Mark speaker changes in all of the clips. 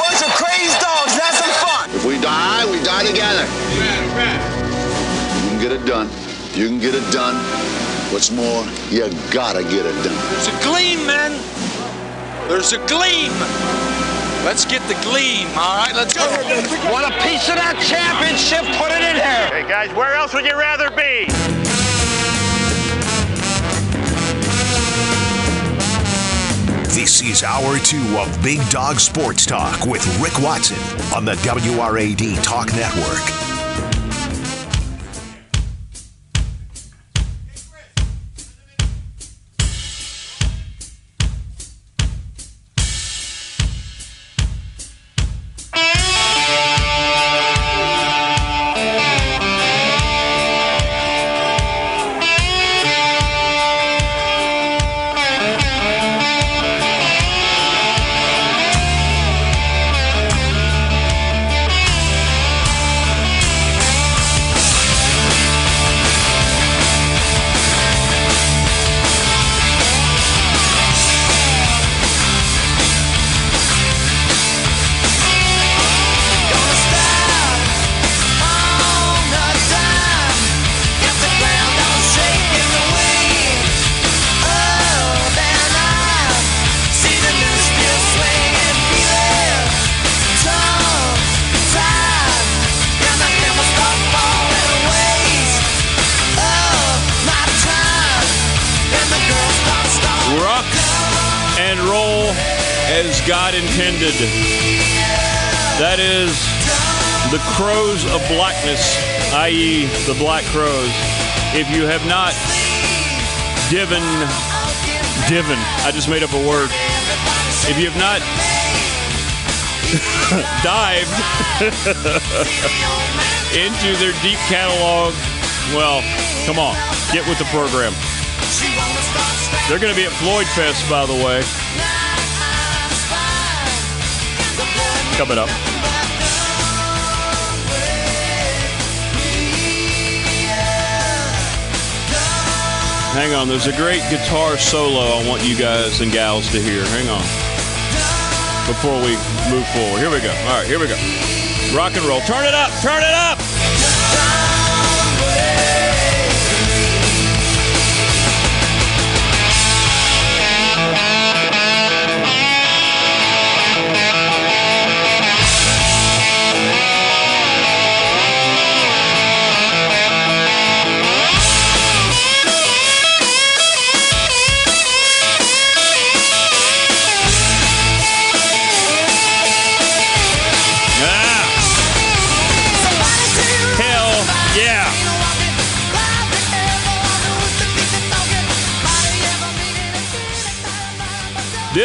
Speaker 1: bunch of crazed dogs. Have some fun.
Speaker 2: If we die, we die together. You can get it done. You can get it done. What's more, you gotta get it done.
Speaker 3: There's a gleam, man. There's a gleam. Let's get the gleam, all right? Let's go.
Speaker 1: Want a piece of that championship? Put it in here.
Speaker 4: Hey guys, where else would you rather be?
Speaker 5: This is hour two of Big Dog Sports Talk with Rick Watson on the WRAD Talk Network.
Speaker 6: God intended. That is the crows of blackness, i.e., the Black Crowes. If you have not divin, divin, I just made up a word. If you have not dived into their deep catalog, well, come on, get with the program. They're going to be at Floyd Fest, by the way. Coming up. Hang on, there's a great guitar solo I want you guys and gals to hear. Hang on. Before we move forward. Here we go. All right, here we go. Rock and roll. Turn it up. Turn it up.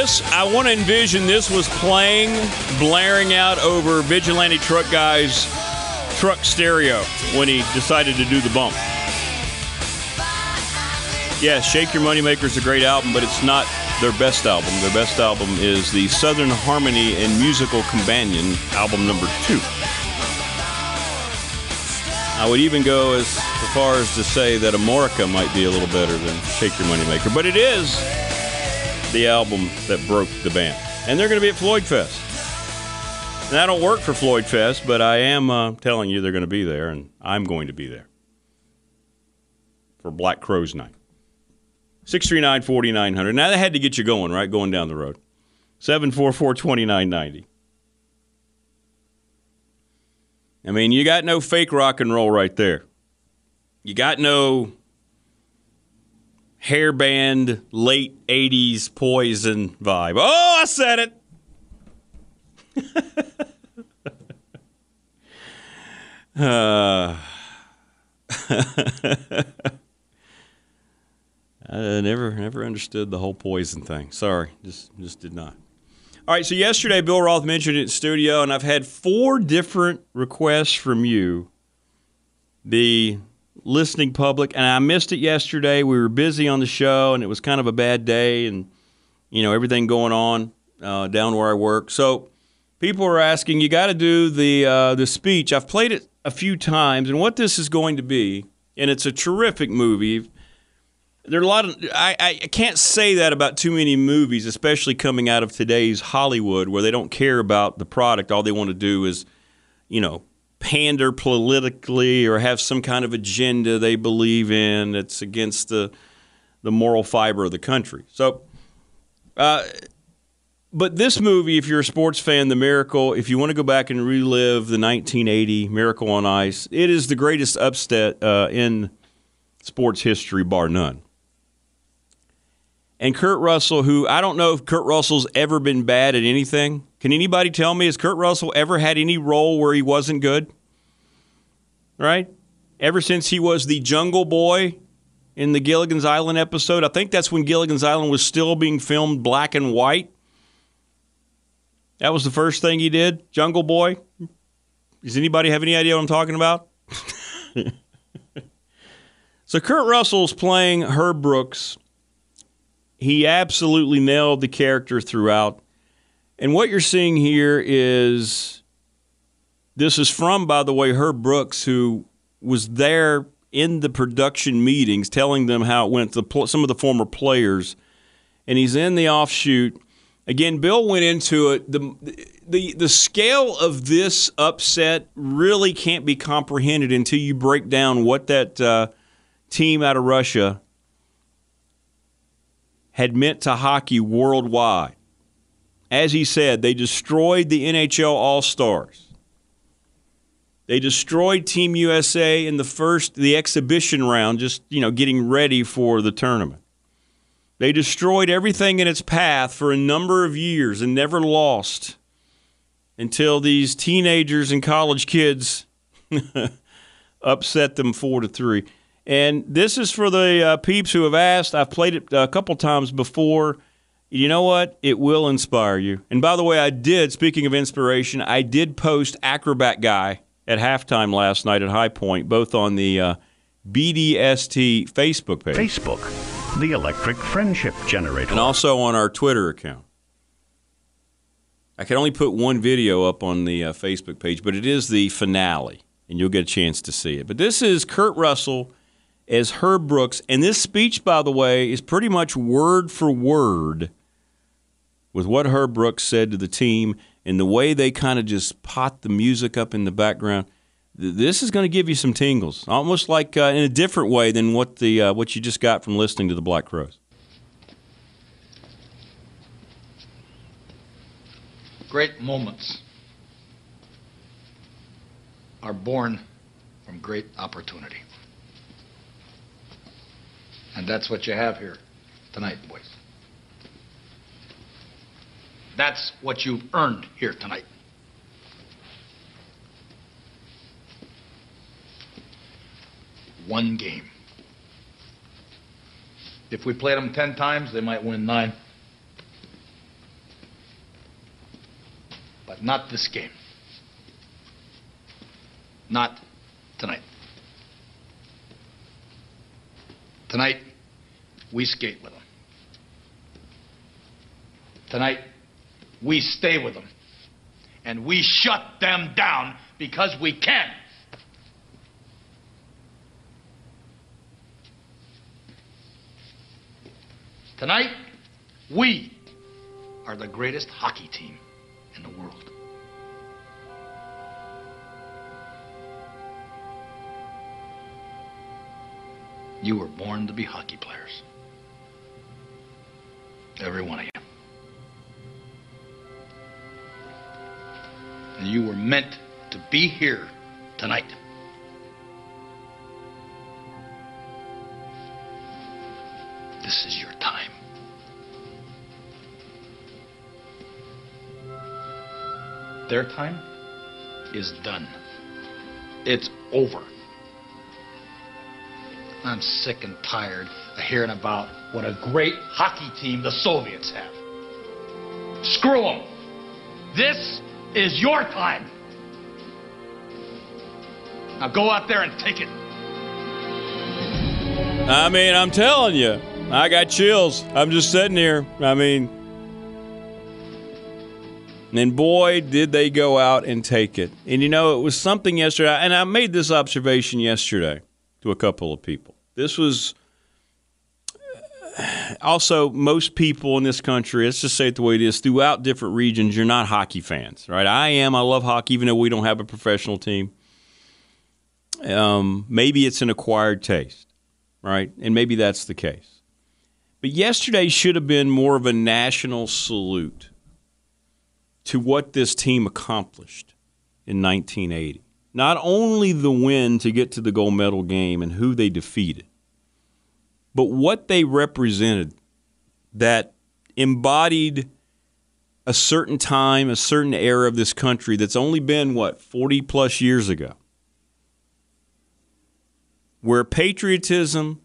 Speaker 6: This, I want to envision this was playing, blaring out over Vigilante Truck Guy's truck stereo when he decided to do the bump. Yeah, Shake Your Moneymaker is a great album, but it's not their best album. Their best album is the Southern Harmony and Musical Companion, album number two. I would even go as far as to say that Amorica might be a little better than Shake Your Moneymaker, but it is the album that broke the band. And they're going to be at Floyd Fest. And I don't work for Floyd Fest, but I am uh, telling you they're going to be there, and I'm going to be there for Black Crowes Night. 639 4900. Now, that had to get you going, right? Going down the road. 744 2990. I mean, you got no fake rock and roll right there. You got no hairband late 80s poison vibe. Oh, I said it. uh, I never never understood the whole poison thing. Sorry, just just did not. All right, so yesterday Bill Roth mentioned it in studio, and I've had four different requests from you, the listening public, and I missed it yesterday. We were busy on the show, and it was kind of a bad day, and you know everything going on uh, down where I work. So people are asking, you got to do the uh, the speech. I've played it a few times, and what this is going to be, and it's a terrific movie. there are a lot of I, I can't say that about too many movies, especially coming out of today's Hollywood, where they don't care about the product. All they want to do is, you know, pander politically or have some kind of agenda they believe in that's against the the moral fiber of the country. So, uh, but this movie, if you're a sports fan, The Miracle, if you want to go back and relive the 1980 Miracle on Ice, it is the greatest upset uh, in sports history, bar none. And Kurt Russell, who I don't know if Kurt Russell's ever been bad at anything. Can anybody tell me, has Kurt Russell ever had any role where he wasn't good? Right? Ever since he was the jungle boy in the Gilligan's Island episode, I think that's when Gilligan's Island was still being filmed black and white. That was the first thing he did, Jungle Boy. Does anybody have any idea what I'm talking about? so Kurt Russell's playing Herb Brooks he absolutely nailed the character throughout. And what you're seeing here is this is from, by the way, Herb Brooks, who was there in the production meetings telling them how it went to some of the former players. And he's in the offshoot. Again, Bill went into it. The, the, the scale of this upset really can't be comprehended until you break down what that uh, team out of Russia had meant to hockey worldwide. As he said, they destroyed the NHL All Stars. They destroyed Team USA in the first the exhibition round, just you know, getting ready for the tournament. They destroyed everything in its path for a number of years and never lost until these teenagers and college kids upset them four to three. And this is for the uh, peeps who have asked. I've played it a couple times before. You know what? It will inspire you. And by the way, I did, speaking of inspiration, I did post Acrobat Guy at halftime last night at High Point, both on the uh, BDST Facebook page.
Speaker 7: Facebook, the electric friendship generator.
Speaker 6: And also on our Twitter account. I can only put one video up on the uh, Facebook page, but it is the finale, and you'll get a chance to see it. But this is Kurt Russell as Herb Brooks. And this speech, by the way, is pretty much word for word with what Herb Brooks said to the team and the way they kind of just pot the music up in the background. This is going to give you some tingles, almost like uh, in a different way than what the uh, what you just got from listening to the Black Crowes.
Speaker 3: Great moments are born from great opportunity. And that's what you have here tonight, boys. That's what you've earned here tonight. One game. If we played them ten times, they might win nine. But not this game. Not tonight. Tonight, we skate with them. Tonight, we stay with them. And we shut them down because we can. Tonight, we are the greatest hockey team in the world. You were born to be hockey players. Every one of you. And you were meant to be here tonight. This is your time. Their time is done. It's over. I'm sick and tired of hearing about what a great hockey team the Soviets have. Screw them. This is your time. Now go out there and take it.
Speaker 6: I mean, I'm telling you, I got chills. I'm just sitting here. I mean, and boy, did they go out and take it. And you know, it was something yesterday, and I made this observation yesterday to a couple of people. This was also, most people in this country, let's just say it the way it is, throughout different regions, you're not hockey fans, right? I am. I love hockey, even though we don't have a professional team. Um, maybe it's an acquired taste, right? And maybe that's the case. But yesterday should have been more of a national salute to what this team accomplished in 1980. Not only the win to get to the gold medal game and who they defeated, but what they represented that embodied a certain time, a certain era of this country that's only been, what, 40 plus years ago, where patriotism,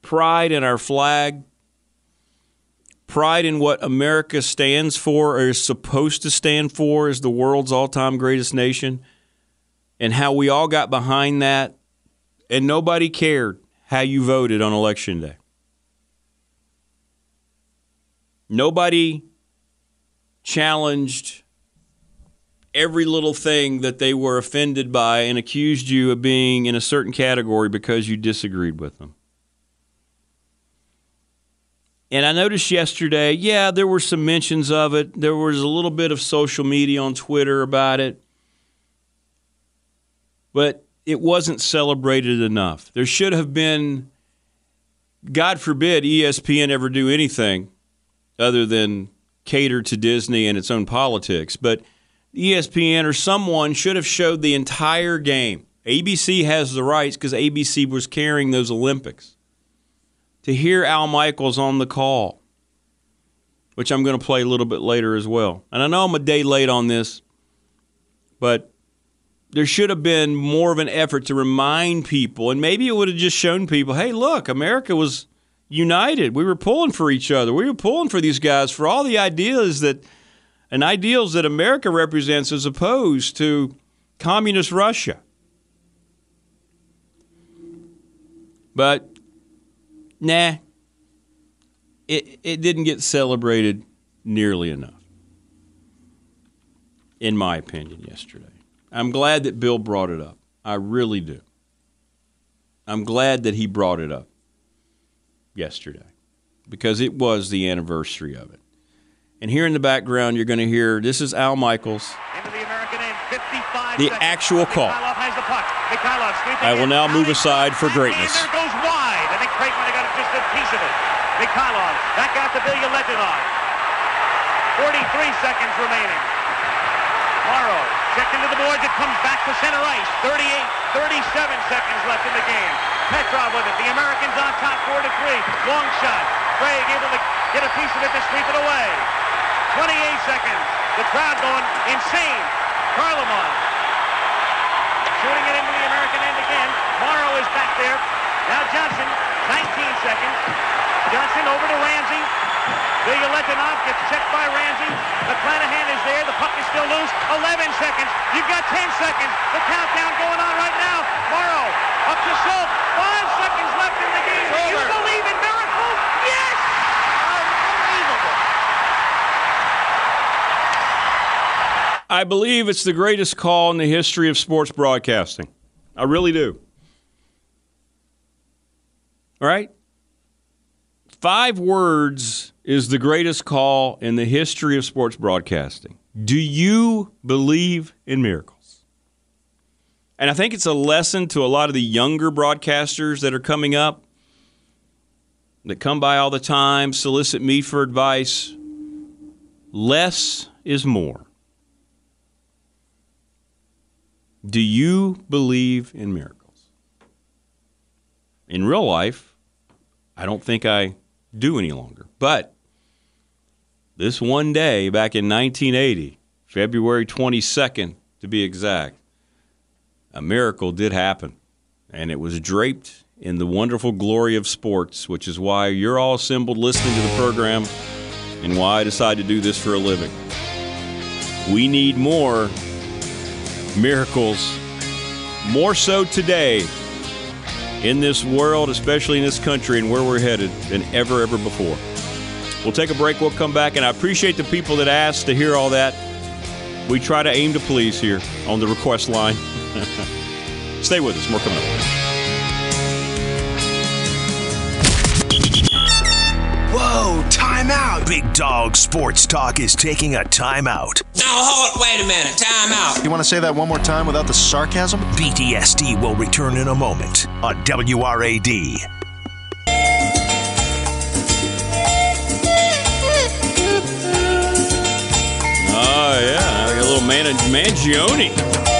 Speaker 6: pride in our flag, pride in what America stands for or is supposed to stand for as the world's all time greatest nation, and how we all got behind that, and nobody cared how you voted on election day. Nobody challenged every little thing that they were offended by and accused you of being in a certain category because you disagreed with them. And I noticed yesterday, yeah, there were some mentions of it. There was a little bit of social media on Twitter about it. But it wasn't celebrated enough. There should have been, God forbid, ESPN ever do anything other than cater to Disney and its own politics. But ESPN or someone should have showed the entire game. ABC has the rights because ABC was carrying those Olympics. To hear Al Michaels on the call, which I'm going to play a little bit later as well. And I know I'm a day late on this, but there should have been more of an effort to remind people, and maybe it would have just shown people, hey, look, America was united. We were pulling for each other. We were pulling for these guys for all the ideas that and ideals that America represents as opposed to communist Russia. But nah, it, it didn't get celebrated nearly enough, in my opinion, yesterday. I'm glad that Bill brought it up. I really do. I'm glad that he brought it up yesterday because it was the anniversary of it. And here in the background, you're going to hear this is Al Michaels. The, the actual call. I will now move aside for greatness.
Speaker 4: goes wide. I think Craig might have got just a piece of it. Mikhailov back out to Billy Letinov. 43 seconds remaining. Morrow checked into the boards. It comes back to center ice. 38, 37 seconds left in the game. Petrov with it. The Americans on top, 4 to 3. Long shot. Craig able to get a piece of it to sweep it away. 28 seconds. The crowd going insane. Kharlamov shooting it into the American end again. Morrow is back there. Now Johnson, 19 seconds. Johnson over to Ramsey. Bilyaletdinov gets checked by Ramsey. McClanahan is there. The puck is still loose. 11 seconds. You've got 10 seconds. The countdown going on right now. Morrow up to Schultz. Five seconds left in the game. Do you believe in miracles? Yes! Unbelievable.
Speaker 6: I believe it's the greatest call in the history of sports broadcasting. I really do. Right? Five words is the greatest call in the history of sports broadcasting. Do you believe in miracles? And I think it's a lesson to a lot of the younger broadcasters that are coming up that come by all the time, solicit me for advice. Less is more. Do you believe in miracles? In real life, I don't think I do any longer. But this one day back in 1980, February 22nd to be exact, a miracle did happen. And it was draped in the wonderful glory of sports, which is why you're all assembled listening to the program and why I decided to do this for a living. We need more miracles, more so today in this world, especially in this country and where we're headed than ever, ever before. We'll take a break. We'll come back. And I appreciate the people that asked to hear all that. We try to aim to please here on the request line. Stay with us. More coming up.
Speaker 5: Whoa, timeout. Big Dog Sports Talk is taking a timeout.
Speaker 8: No, hold. Wait a minute. Time out.
Speaker 9: You want to say that one more time without the sarcasm?
Speaker 5: BDST will return in a moment on WRAD.
Speaker 6: Oh yeah, like a little man Mangione.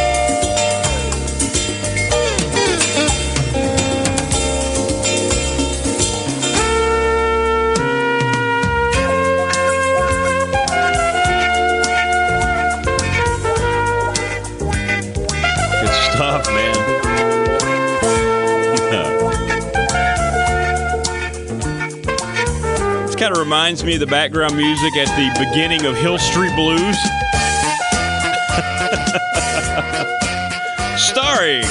Speaker 6: Kind of reminds me of the background music at the beginning of Hill Street Blues. Starring.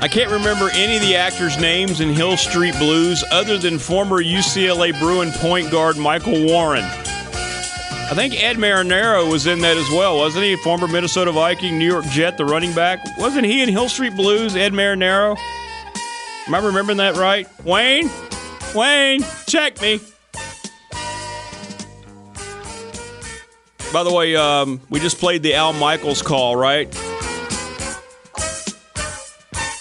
Speaker 6: I can't remember any of the actors' names in Hill Street Blues other than former UCLA Bruin point guard Michael Warren. I think Ed Marinaro was in that as well, wasn't he? Former Minnesota Viking, New York Jet, the running back. Wasn't he in Hill Street Blues, Ed Marinaro? Am I remembering that right? Wayne? Wayne, check me. By the way, um, we just played the Al Michaels call, right?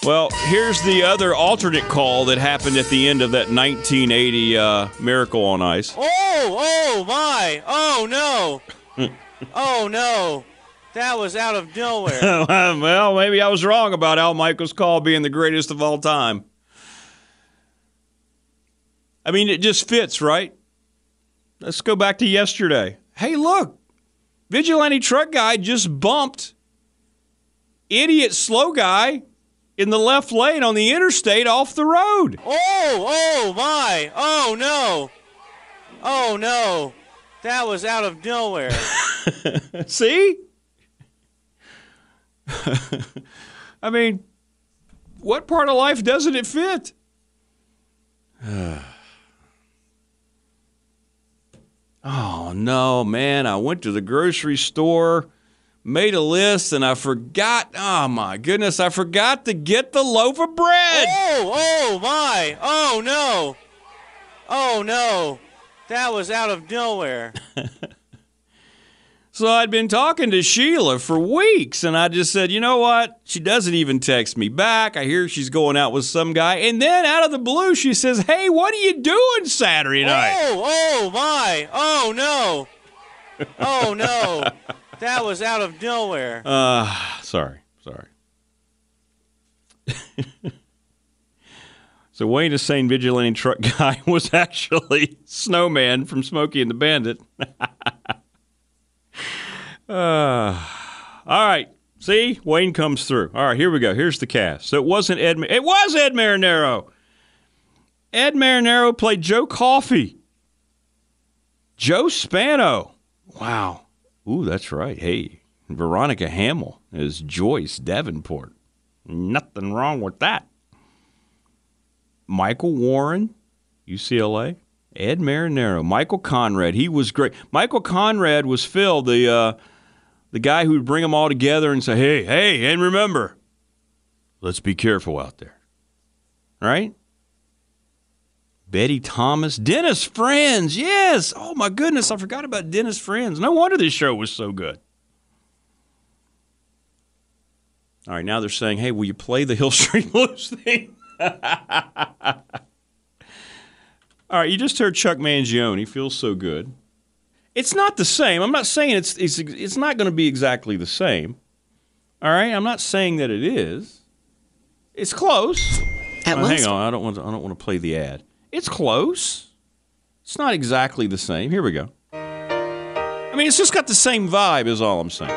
Speaker 6: Well, here's the other alternate call that happened at the end of that 1980 uh, Miracle on Ice.
Speaker 10: Oh, oh my. Oh no. oh no. That was out of nowhere.
Speaker 6: well, maybe I was wrong about Al Michaels' call being the greatest of all time. I mean, it just fits, right? Let's go back to yesterday. Hey, look, vigilante truck guy just bumped idiot slow guy in the left lane on the interstate off the road.
Speaker 10: Oh, oh my. Oh no. Oh no. That was out of nowhere.
Speaker 6: See? I mean, what part of life doesn't it fit? oh, no, man. I went to the grocery store, made a list, and I forgot. Oh, my goodness. I forgot to get the loaf of bread.
Speaker 10: Oh, oh my. Oh no. Oh no. That was out of nowhere.
Speaker 6: So I'd been talking to Sheila for weeks, and I just said, you know what? She doesn't even text me back. I hear she's going out with some guy. And then out of the blue, she says, hey, what are you doing Saturday night?
Speaker 10: Oh, oh my. Oh no. Oh no. That was out of nowhere.
Speaker 6: Uh, sorry, sorry. so Wayne is saying vigilante truck guy was actually Snowman from Smokey and the Bandit. uh, all right. See, Wayne comes through. All right, here we go. Here's the cast. So it wasn't Ed. It was Ed Marinaro. Ed Marinaro played Joe Coffey. Joe Spano. Wow. Ooh, that's right. Hey, Veronica Hamel is Joyce Davenport. Nothing wrong with that. Michael Warren, UCLA. Ed Marinaro. Michael Conrad. He was great. Michael Conrad was Phil, the uh, the guy who would bring them all together and say, "Hey, hey, and remember, let's be careful out there." Right? Betty Thomas, Dennis Franz. Yes. Oh my goodness, I forgot about Dennis Franz. No wonder this show was so good. All right, now they're saying, "Hey, will you play the Hill Street Blues thing?" All right, you just heard Chuck Mangione. He feels so good. It's not the same. I'm not saying it's it's it's not going to be exactly the same. All right, I'm not saying that it is. It's close.
Speaker 11: At
Speaker 6: Oh,
Speaker 11: once-
Speaker 6: hang on, I don't want to, I don't want to play the ad. It's close. It's not exactly the same. Here we go. I mean, it's just got the same vibe. Is all I'm saying.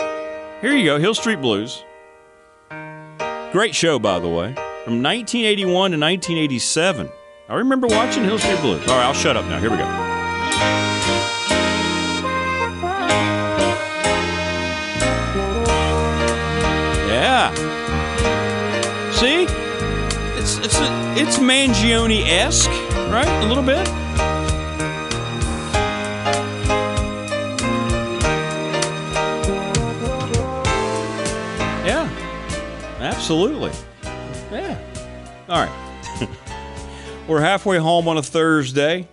Speaker 6: Here you go, Hill Street Blues. Great show, by the way, from 1981 to 1987. I remember watching Hill Street Blues. All right, I'll shut up now. Here we go. It's it's Mangione esque, right? A little bit. Yeah. Absolutely. Yeah. All right. We're halfway home on a Thursday.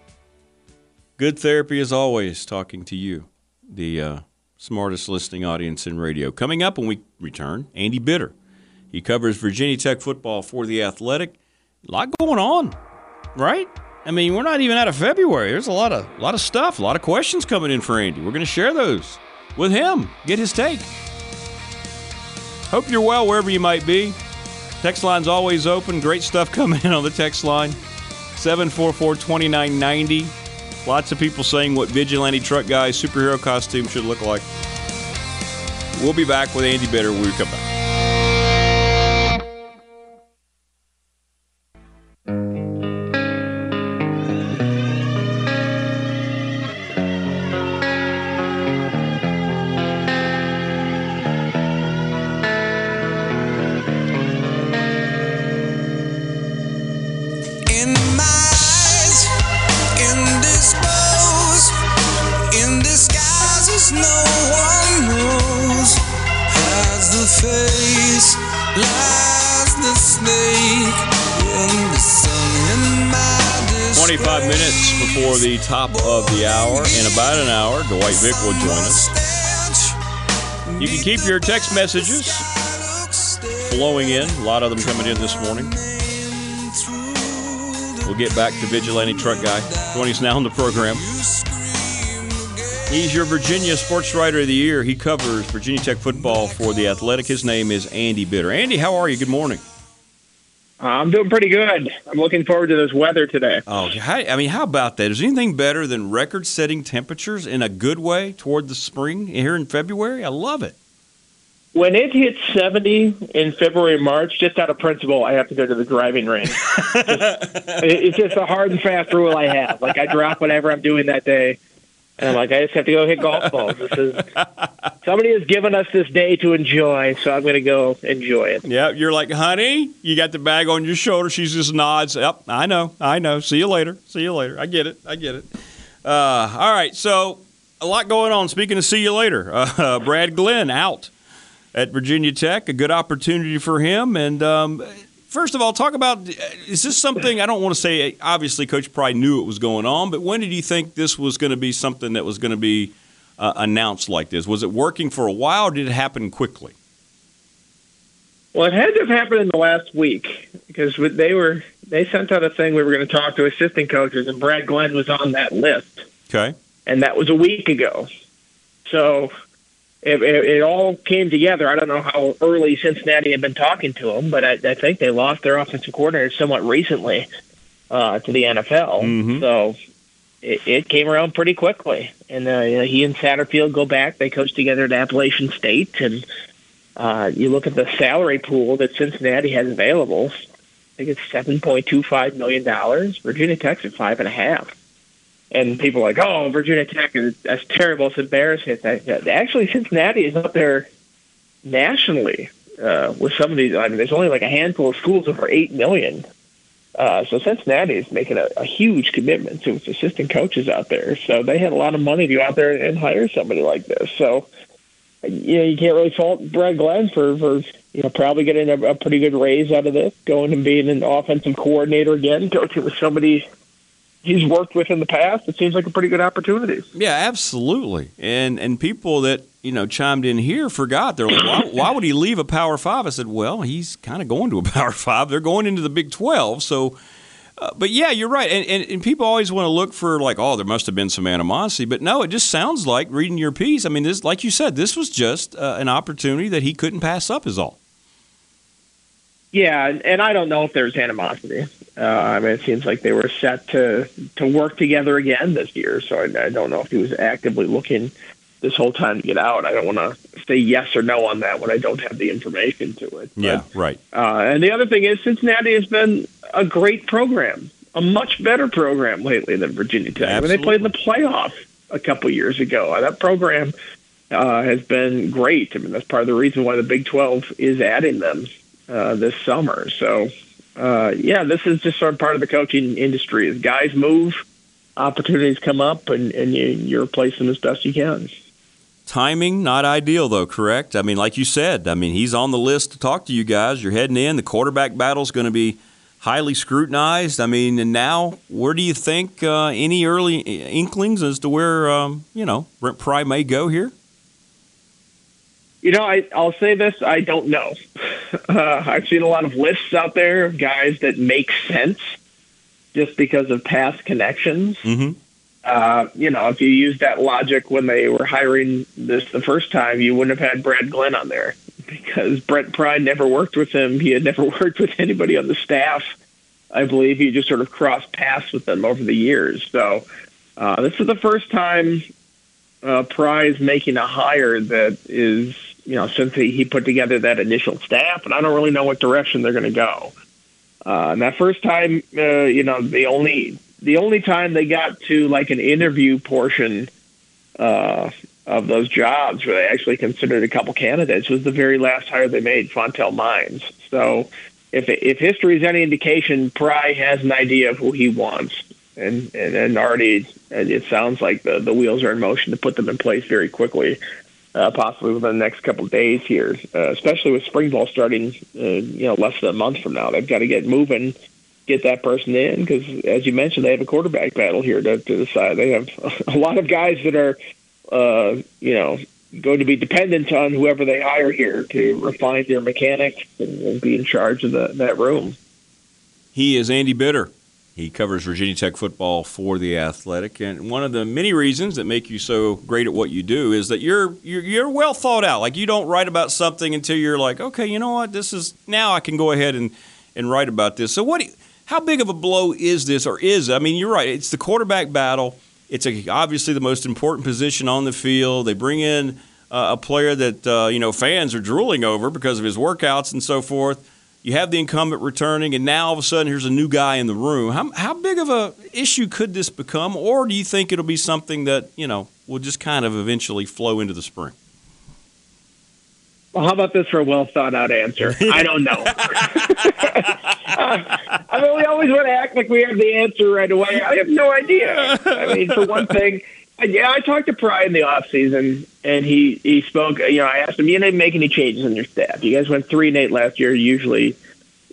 Speaker 6: Good therapy as always, talking to you, the uh, smartest listening audience in radio. Coming up when we return, Andy Bitter. He covers Virginia Tech football for the Athletic. A lot going on, right? I mean, we're not even out of February. There's a lot of a lot of stuff, a lot of questions coming in for Andy. We're going to share those with him, get his take. Hope you're well wherever you might be. Text line's always open. Great stuff coming in on the text line. 744 2990. Lots of people saying what vigilante truck guy superhero costume should look like. We'll be back with Andy Bitter when we come back. Top of the hour. In about an hour, Dwight Vick will join us. You can keep your text messages flowing in. A lot of them coming in this morning. We'll get back to Vigilante Truck Guy. Joining us now on the program. He's your Virginia Sports Writer of the Year. He covers Virginia Tech football for the Athletic. His name is Andy Bitter. Andy, how are you? Good morning.
Speaker 12: Uh, I'm doing pretty good. I'm looking forward to this weather today.
Speaker 6: Oh, I mean, how about that? Is anything better than record-setting temperatures in a good way toward the spring here in February? I love it.
Speaker 12: When it hits 70 in February, March, just out of principle, I have to go to the driving range. Just- it's just a hard and fast rule I have. Like I drop whatever I'm doing that day, and I'm like, I just have to go hit golf balls. This is somebody has given us this day to enjoy, so I'm going to go enjoy it.
Speaker 6: Yeah, you're like, honey, you got the bag on your shoulder. She just nods. Yep, I know, I know. See you later. See you later. I get it. I get it. Uh, all right, so a lot going on. Speaking of see you later, uh, Brad Glenn out at Virginia Tech. A good opportunity for him. And um, first of all, talk about is this something? I don't want to say. Obviously, Coach probably knew it was going on, but when did you think this was going to be something that was going to be uh, announced like this? Was it working for a while? or Did it happen quickly?
Speaker 12: Well, it had to have happened in the last week because they were they sent out a thing we were going to talk to assistant coaches, and Brad Glenn was on that list.
Speaker 6: Okay.
Speaker 12: and that was a week ago. So it, it, it all came together. I don't know how early Cincinnati had been talking to him, but I, I think they lost their offensive coordinator somewhat recently uh, to the NFL. So it, it came around pretty quickly. And uh, you know, he and Satterfield go back. They coached together at Appalachian State, and uh, you look at the salary pool that Cincinnati has available. I think it's seven point two five million dollars. Virginia Tech's at five and a half and people are like, "Oh, Virginia Tech is that's terrible. It's embarrassing." Actually, Cincinnati is up there nationally uh, with some of these. I mean, there's only like a handful of schools over eight million. Uh, so Cincinnati is making a, a huge commitment to its assistant coaches out there. So they had a lot of money to go out there and hire somebody like this. So you know, you can't really fault Brad Glenn for for you know probably getting a, a pretty good raise out of this, going and being an offensive coordinator again, coaching with somebody he's worked with in the past. It seems like a pretty good opportunity.
Speaker 6: Yeah, absolutely. And and people that you know chimed in here forgot. They're like, why, why would he leave a Power Five? I said, well, he's kind of going to a Power Five. They're going into the Big Twelve. So, uh, but yeah, you're right. And, and and people always want to look for like, oh, there must have been some animosity. But no, it just sounds like reading your piece. I mean, this, like you said, this was just uh, an opportunity that he couldn't pass up. Is all.
Speaker 12: Yeah, and- and I don't know if there's animosity. Uh, I mean, it seems like they were set to to work together again this year. So I, I don't know if he was actively looking this whole time to get out. I don't want to say yes or no on that when I don't have the information to it.
Speaker 6: Yeah, right.
Speaker 12: Uh, and the other thing is, Cincinnati has been a great program, a much better program lately than Virginia Tech. When they played in the playoff a couple years ago, uh, that program uh, has been great. I mean, that's part of the reason why the Big 12 is adding them uh, this summer. So, uh, yeah, this is just sort of part of the coaching industry. As guys move, opportunities come up, and, and you, you replace them as best you can.
Speaker 6: Timing not ideal though, correct? I mean, like you said, I mean he's on the list to talk to you guys. You're heading in. The quarterback battle is going to be highly scrutinized. I mean, and now where do you think uh, any early inklings as to where um, you know Brent Pry may go here?
Speaker 12: You know, I, I'll say this: I don't know. Uh, I've seen a lot of lists out there of guys that make sense just because of past connections.
Speaker 6: Mm-hmm.
Speaker 12: Uh, you know, if you use that logic when they were hiring this the first time, you wouldn't have had Brad Glenn on there because Brent Pry never worked with him. He had never worked with anybody on the staff. I believe he just sort of crossed paths with them over the years. So uh, this is the first time uh, Pry is making a hire that is, you know, since he, he put together that initial staff, and I don't really know what direction they're going to go. Uh, and that first time, uh, you know, the only the only time they got to like an interview portion uh, of those jobs where they actually considered a couple candidates was the very last hire they made, Fontel Mines. So if if history is any indication, Pry has an idea of who he wants, and and, and already it sounds like the the wheels are in motion to put them in place very quickly. Uh, possibly within the next couple of days here, uh, especially with spring ball starting, uh, you know, less than a month from now. They've got to get moving, get that person in because, as you mentioned, they have a quarterback battle here to, to decide. They have a lot of guys that are, uh, you know, going to be dependent on whoever they hire here to refine their mechanics and, and be in charge of the, that room.
Speaker 6: He is Andy Bitter. He covers Virginia Tech football for the Athletic, and one of the many reasons that make you so great at what you do is that you're you're, you're well thought out. Like you don't write about something until you're like, okay, you know what, this is now I can go ahead and and write about this. So what? You, how big of a blow is this, or is I mean, you're right. It's the quarterback battle. It's a, obviously the most important position on the field. They bring in uh, a player that uh, you know fans are drooling over because of his workouts and so forth. You have the incumbent returning, and now all of a sudden here's a new guy in the room. How, how big of a issue could this become, or do you think it'll be something that you know will just kind of eventually flow into the spring?
Speaker 12: Well, how about this for a well thought out answer? I don't know. Uh, I mean, we always want to act like we have the answer right away. I have no idea. I mean, for one thing, yeah, I talked to Pry in the off season, and he he spoke. You know, I asked him, "You didn't make any changes in your staff. You guys went three and eight last year. Usually,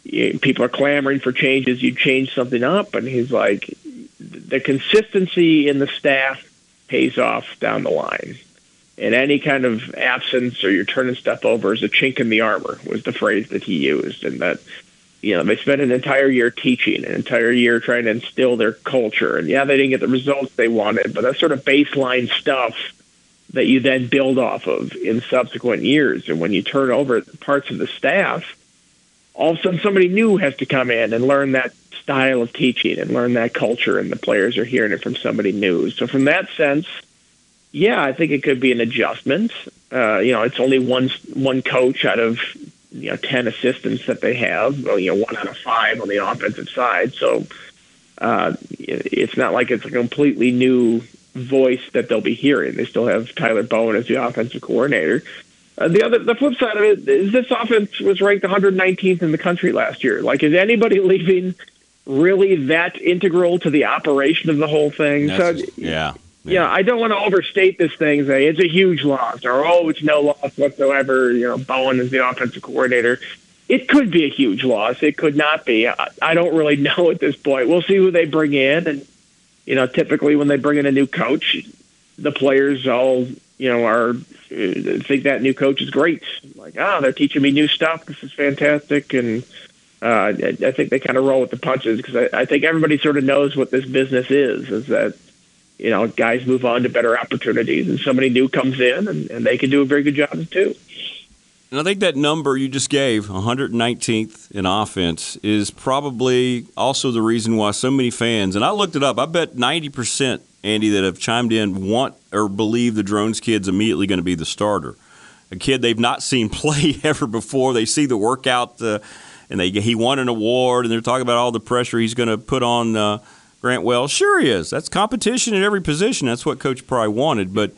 Speaker 12: you, people are clamoring for changes. You change something up." And he's like, "The consistency in the staff pays off down the line." And any kind of absence or you're turning stuff over is a chink in the armor was the phrase that he used, and that you know, they spent an entire year teaching, an entire year trying to instill their culture. And yeah, they didn't get the results they wanted, but that's sort of baseline stuff that you then build off of in subsequent years. And when you turn over parts of the staff, all of a sudden somebody new has to come in and learn that style of teaching and learn that culture, and the players are hearing it from somebody new. So, from that sense, yeah, I think it could be an adjustment. Uh, you know, it's only one one coach out of you know ten assistants that they have. Well, you know, one out of five on the offensive side. So uh, it's not like it's a completely new voice that they'll be hearing. They still have Tyler Bowen as the offensive coordinator. Uh, the other, the flip side of it is this offense was ranked 119th in the country last year. Like, is anybody leaving really that integral to the operation of the whole thing?
Speaker 6: That's so, yeah.
Speaker 12: Yeah. I don't want to overstate this thing. Say it's a huge loss, or oh, it's no loss whatsoever. You know, Bowen is the offensive coordinator. It could be a huge loss. It could not be. I, I don't really know at this point. We'll see who they bring in, and you know, typically when they bring in a new coach, the players all you know are uh, think that new coach is great. Like, oh, they're teaching me new stuff. This is fantastic, and uh, I, I think they kind of roll with the punches because I, I think everybody sort of knows what this business is. Is that you know, guys move on to better opportunities, and somebody new comes in, and, and they can do a very good job too.
Speaker 6: And I think that number you just gave, 119th in offense, is probably also the reason why so many fans, and I looked it up, I bet 90%, Andy, that have chimed in want or believe the Drones kid's immediately going to be the starter. A kid they've not seen play ever before. They see the workout, uh, and they he won an award, and they're talking about all the pressure he's going to put on. Uh, Grant Wells. Sure, he is. That's competition at every position. That's what Coach Pry wanted. But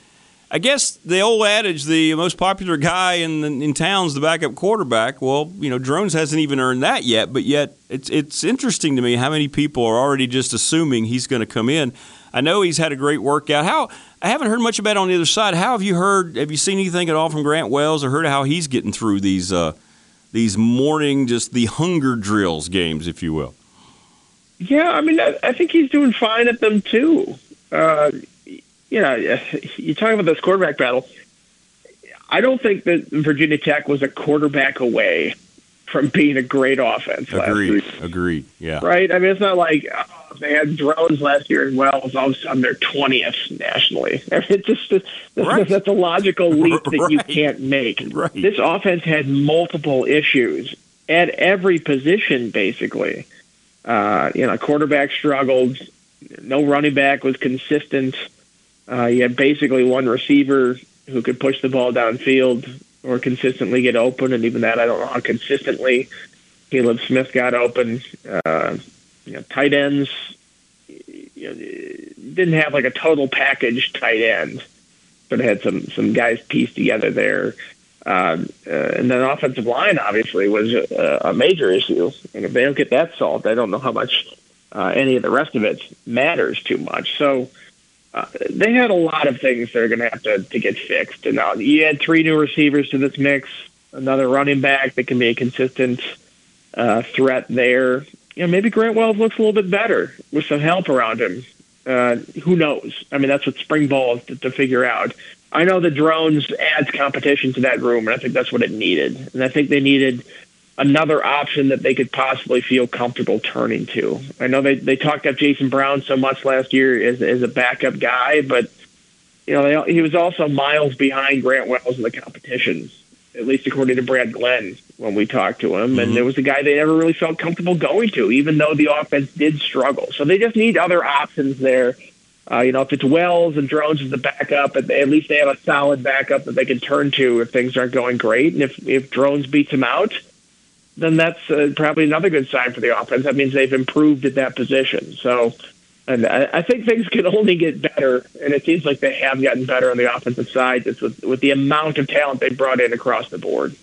Speaker 6: I guess the old adage, the most popular guy in in town's the backup quarterback. Well, you know, Drones hasn't even earned that yet. But yet, it's it's interesting to me how many people are already just assuming he's going to come in. I know he's had a great workout. How I haven't heard much about on the other side. How have you heard? Have you seen anything at all from Grant Wells, or heard how he's getting through these uh, these morning just the hunger drills games, if you will?
Speaker 12: Yeah, I mean, I, I think he's doing fine at them too. Uh, you know, you talk about this quarterback battle. I don't think that Virginia Tech was a quarterback away from being a great offense.
Speaker 6: Agreed. Agreed. Yeah.
Speaker 12: Right. I mean, it's not like oh, they had drones last year in Wells. All of a sudden, they're twentieth nationally. I mean, it's just that's,
Speaker 6: Right.
Speaker 12: that's a logical leap that you can't make.
Speaker 6: Right.
Speaker 12: This offense had multiple issues at every position, basically. Uh, you know, quarterback struggled. No running back was consistent. Uh, you had basically one receiver who could push the ball downfield or consistently get open, and even that, I don't know how consistently Kaleb Smith got open. Uh, you know, tight ends you know, didn't have like a total package tight end, but had some some guys pieced together there. Um, uh, and then offensive line obviously was a, a major issue, and if they don't get that solved, I don't know how much uh, any of the rest of it matters too much. So uh, they had a lot of things that are going to have to to get fixed. And now you add three new receivers to this mix, another running back that can be a consistent uh, threat there. You know, maybe Grant Wells looks a little bit better with some help around him. Uh, who knows? I mean, that's what spring ball is to, to figure out. I know the Drones adds competition to that room, and I think that's what it needed. And I think they needed another option that they could possibly feel comfortable turning to. I know they they talked up Jason Brown so much last year as as a backup guy, but you know they, he was also miles behind Grant Wells in the competition, at least according to Brad Glenn when we talked to him. And mm-hmm. there was a guy they never really felt comfortable going to, even though the offense did struggle. So they just need other options there. Uh, you know, if it's Wells and Drones as the backup, at least they have a solid backup that they can turn to if things aren't going great. And if if Drones beats him out, then that's uh, probably another good sign for the offense. That means they've improved at that position. So, and I, I think things can only get better, and it seems like they have gotten better on the offensive side just with, with the amount of talent they brought in across the board.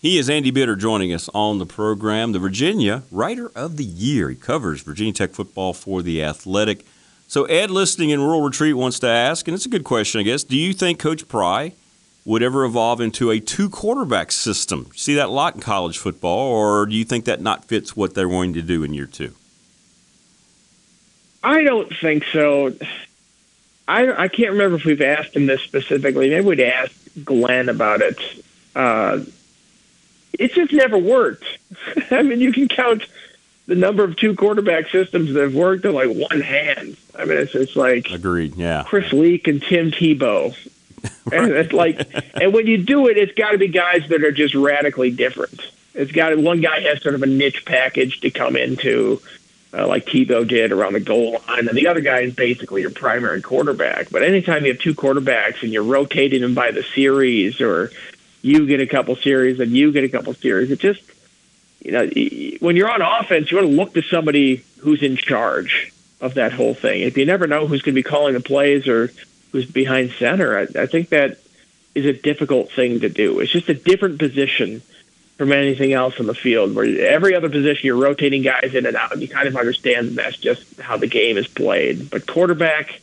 Speaker 6: He is Andy Bitter joining us on the program, the Virginia Writer of the Year. He covers Virginia Tech football for The Athletic. So, Ed, listening in Rural Retreat, wants to ask, and it's a good question, I guess. Do you think Coach Pry would ever evolve into a two quarterback system? See that a lot in college football, or do you think that not fits what they're going to do in year two?
Speaker 12: I don't think so. I I can't remember if we've asked him this specifically. Maybe we'd ask Glenn about it. Uh, it just never worked. I mean, you can count the number of two quarterback systems that have worked on like one hand. I mean, it's it's like
Speaker 6: Agreed, yeah.
Speaker 12: Chris Leak and Tim Tebow. And it's like, and when you do it, it's got to be guys that are just radically different. It's got to, one guy has sort of a niche package to come into, uh, like Tebow did around the goal line, and the other guy is basically your primary quarterback. But anytime you have two quarterbacks and you're rotating them by the series, or you get a couple series and you get a couple series, it just, you know, when you're on offense, you want to look to somebody who's in charge of that whole thing. If you never know who's going to be calling the plays or who's behind center, I, I think that is a difficult thing to do. It's just a different position from anything else in the field. Where every other position you're rotating guys in and out, and you kind of understand that that's just how the game is played. But quarterback,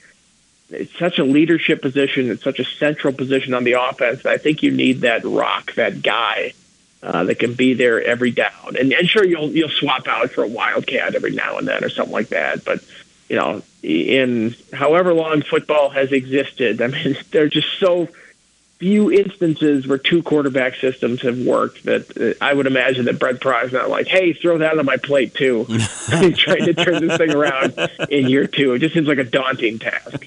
Speaker 12: it's such a leadership position. It's such a central position on the offense. I think you need that rock, that guy uh, that can be there every down. And, and sure, you'll you'll swap out for a wildcat every now and then or something like that. But you know, in however long football has existed, I mean, there are just so few instances where two quarterback systems have worked that uh, I would imagine that Brent Pry's not like, hey, throw that on my plate too, trying to turn this thing around in year two. It just seems like a daunting task.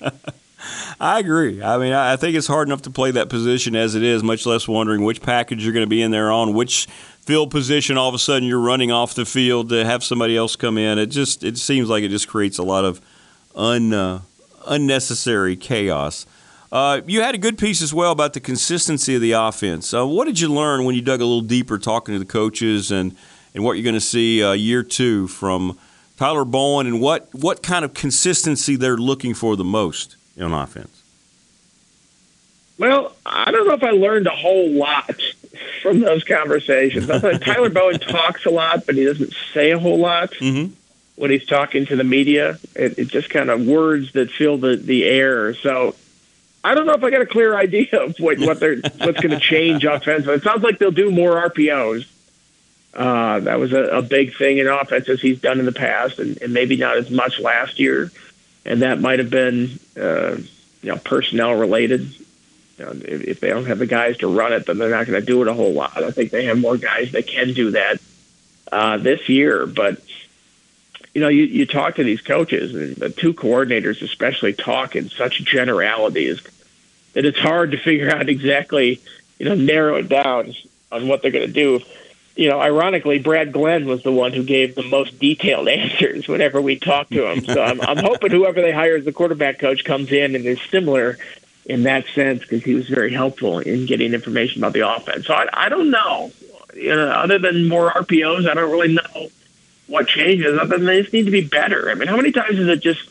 Speaker 6: I agree. I mean, I think it's hard enough to play that position as it is, much less wondering which package you're going to be in there on, which field position all of a sudden you're running off the field to have somebody else come in. It just it seems like it just creates a lot of un, uh, unnecessary chaos. Uh, you had a good piece as well about the consistency of the offense. Uh, what did you learn when you dug a little deeper talking to the coaches and, and what you're going to see uh, year two from Tyler Bowen and what, what kind of consistency they're looking for the most on offense?
Speaker 12: Well, I don't know if I learned a whole lot from those conversations. I thought Tyler Bowen talks a lot, but he doesn't say a whole lot
Speaker 6: Mm-hmm.
Speaker 12: when he's talking to the media. It, it's just kind of words that fill the, the air. So I don't know if I got a clear idea of what, what they're what's going to change offensively. It sounds like they'll do more RPOs. Uh, that was a, a big thing in offenses he's done in the past, and, and maybe not as much last year. And that might have been, uh, you know, personnel related. You know, if, if they don't have the guys to run it, then they're not going to do it a whole lot. I think they have more guys that can do that uh, this year. But you know, you, you talk to these coaches, and the two coordinators especially talk in such generalities that it's hard to figure out exactly, you know, narrow it down on what they're going to do. You know, ironically, Brad Glenn was the one who gave the most detailed answers whenever we talked to him. So I'm, I'm hoping whoever they hire as the quarterback coach comes in and is similar in that sense because he was very helpful in getting information about the offense. So I, I don't know. You know, other than more RPOs, I don't really know what changes other than they just need to be better. I mean, how many times is it just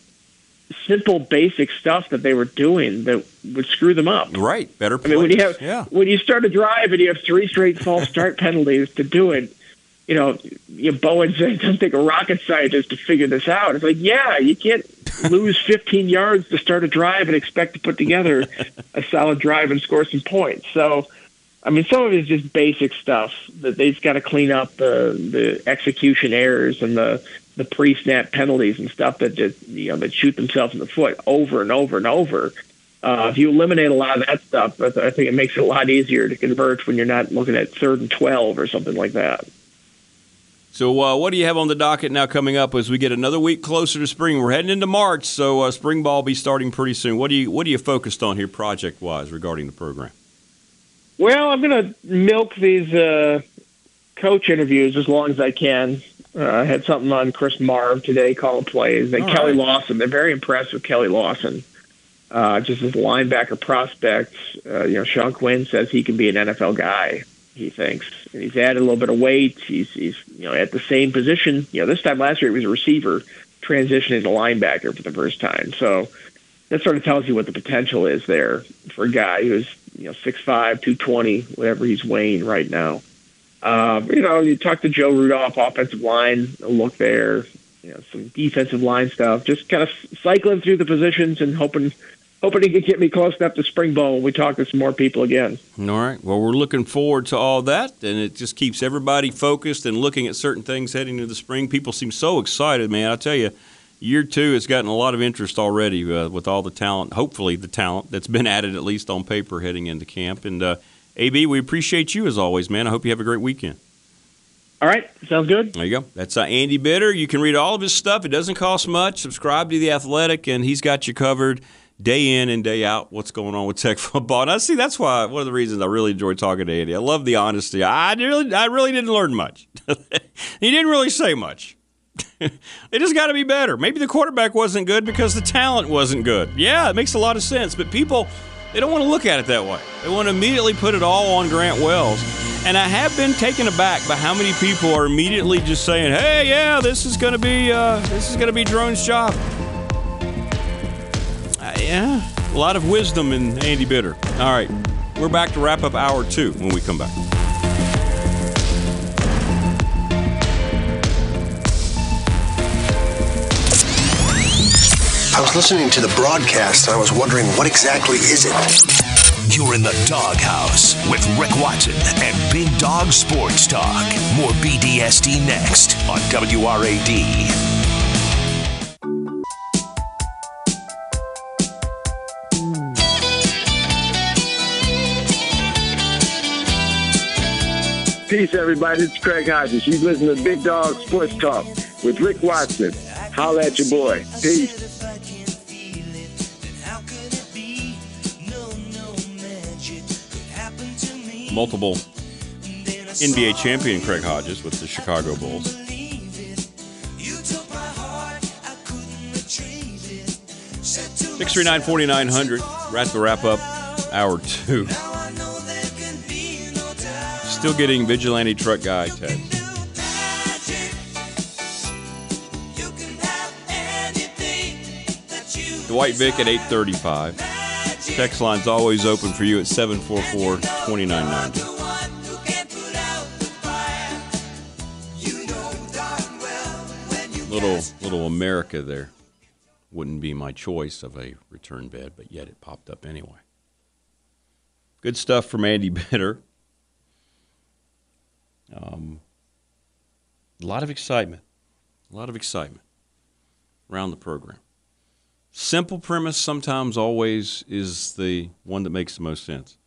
Speaker 12: simple, basic stuff that they were doing that would screw them up?
Speaker 6: Right, better.
Speaker 12: I mean, when you have
Speaker 6: yeah.
Speaker 12: when you start a drive and you have three straight false start penalties to do it, you know, you Bowen said, "Doesn't take a rocket scientist to figure this out." It's like, yeah, you can't lose 15 yards to start a drive and expect to put together a solid drive and score some points. So. I mean, some of it is just basic stuff that they've got to clean up the the execution errors and the the pre-snap penalties and stuff that just you know that shoot themselves in the foot over and over and over. Uh, if you eliminate a lot of that stuff, I think it makes it a lot easier to convert when you're not looking at third and twelve or something like that.
Speaker 6: So, uh, what do you have on the docket now coming up as we get another week closer to spring? We're heading into March, so uh, spring ball will be starting pretty soon. What do you What are you focused on here, project wise, regarding the program?
Speaker 12: Well, I'm going to milk these uh, coach interviews as long as I can. Uh, I had something on Chris Marve today, calling plays, and
Speaker 6: All
Speaker 12: Keli
Speaker 6: right.
Speaker 12: Lawson. They're very impressed with Keli Lawson. Uh, just as a linebacker prospect, uh, you know, Sean Quinn says he can be an NFL guy. He thinks and he's added a little bit of weight. He's he's you know at the same position. You know, this time last year he was a receiver, transitioning to linebacker for the first time. So that sort of tells you what the potential is there for a guy who's you know six five, two twenty, whatever he's weighing right now. Um, you know, you talk to Joe Rudolph, offensive line, look there. You know, some defensive line stuff. Just kind of cycling through the positions and hoping, hoping he can get me close enough to spring ball when we talk to some more people again.
Speaker 6: All right. Well, we're looking forward to all that, and it just keeps everybody focused and looking at certain things heading into the spring. People seem so excited, man. I tell you, year two has gotten a lot of interest already uh, with all the talent. Hopefully, the talent that's been added at least on paper heading into camp. And uh, AB, we appreciate you as always, man. I hope you have a great weekend.
Speaker 12: All right, sounds good.
Speaker 6: There you go. That's uh, Andy Bitter. You can read all of his stuff. It doesn't cost much. Subscribe to the Athletic, and he's got you covered day in and day out. What's going on with Tech football? And I see that's why one of the reasons I really enjoy talking to Andy. I love the honesty. I really, I really didn't learn much. he didn't really say much. it just got to be better. Maybe the quarterback wasn't good because the talent wasn't good. Yeah, it makes a lot of sense. But people, they don't want to look at it that way. They want to immediately put it all on Grant Wells. And I have been taken aback by how many people are immediately just saying, "Hey, yeah, this is going to be uh, this is going to be Drone's job." Uh, yeah, a lot of wisdom in Andy Bitter. All right, we're back to wrap up hour two when we come back.
Speaker 13: I was listening to the broadcast and I was wondering what exactly is it?
Speaker 5: You're in the doghouse with Rick Watson and Big Dog Sports Talk. More BDST next on WRAD.
Speaker 14: Peace, everybody. It's Craig Hodges. You listen to Big Dog Sports Talk with Rick Watson. Holla at your boy. Peace.
Speaker 6: Multiple NBA champion Craig Hodges with the Chicago Bulls. Six three nine forty nine hundred. We're the wrap up hour two. Still getting vigilante truck guy text. Dwight Vick at 835. Text line's always open for you at 744 2990. Little, little America there. Wouldn't be my choice of a return bed, but yet it popped up anyway. Good stuff from Andy Bitter. Um, A lot of excitement. A lot of excitement around the program. Simple premise sometimes always is the one that makes the most sense.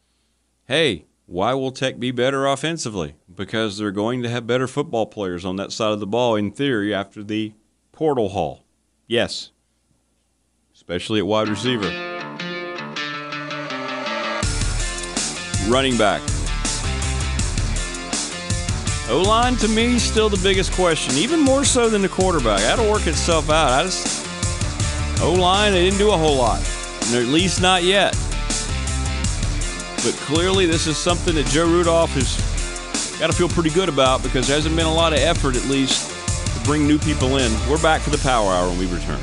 Speaker 6: Hey, why will Tech be better offensively? Because they're going to have better football players on that side of the ball in theory after the portal haul. Yes. Especially at wide receiver. Running back. O line to me still the biggest question, even more so than the quarterback. That'll work itself out. I just O line, they didn't do a whole lot, at least not yet. But clearly, this is something that Joe Rudolph has got to feel pretty good about because there hasn't been a lot of effort, at least, to bring new people in. We're back for the Power Hour when we return.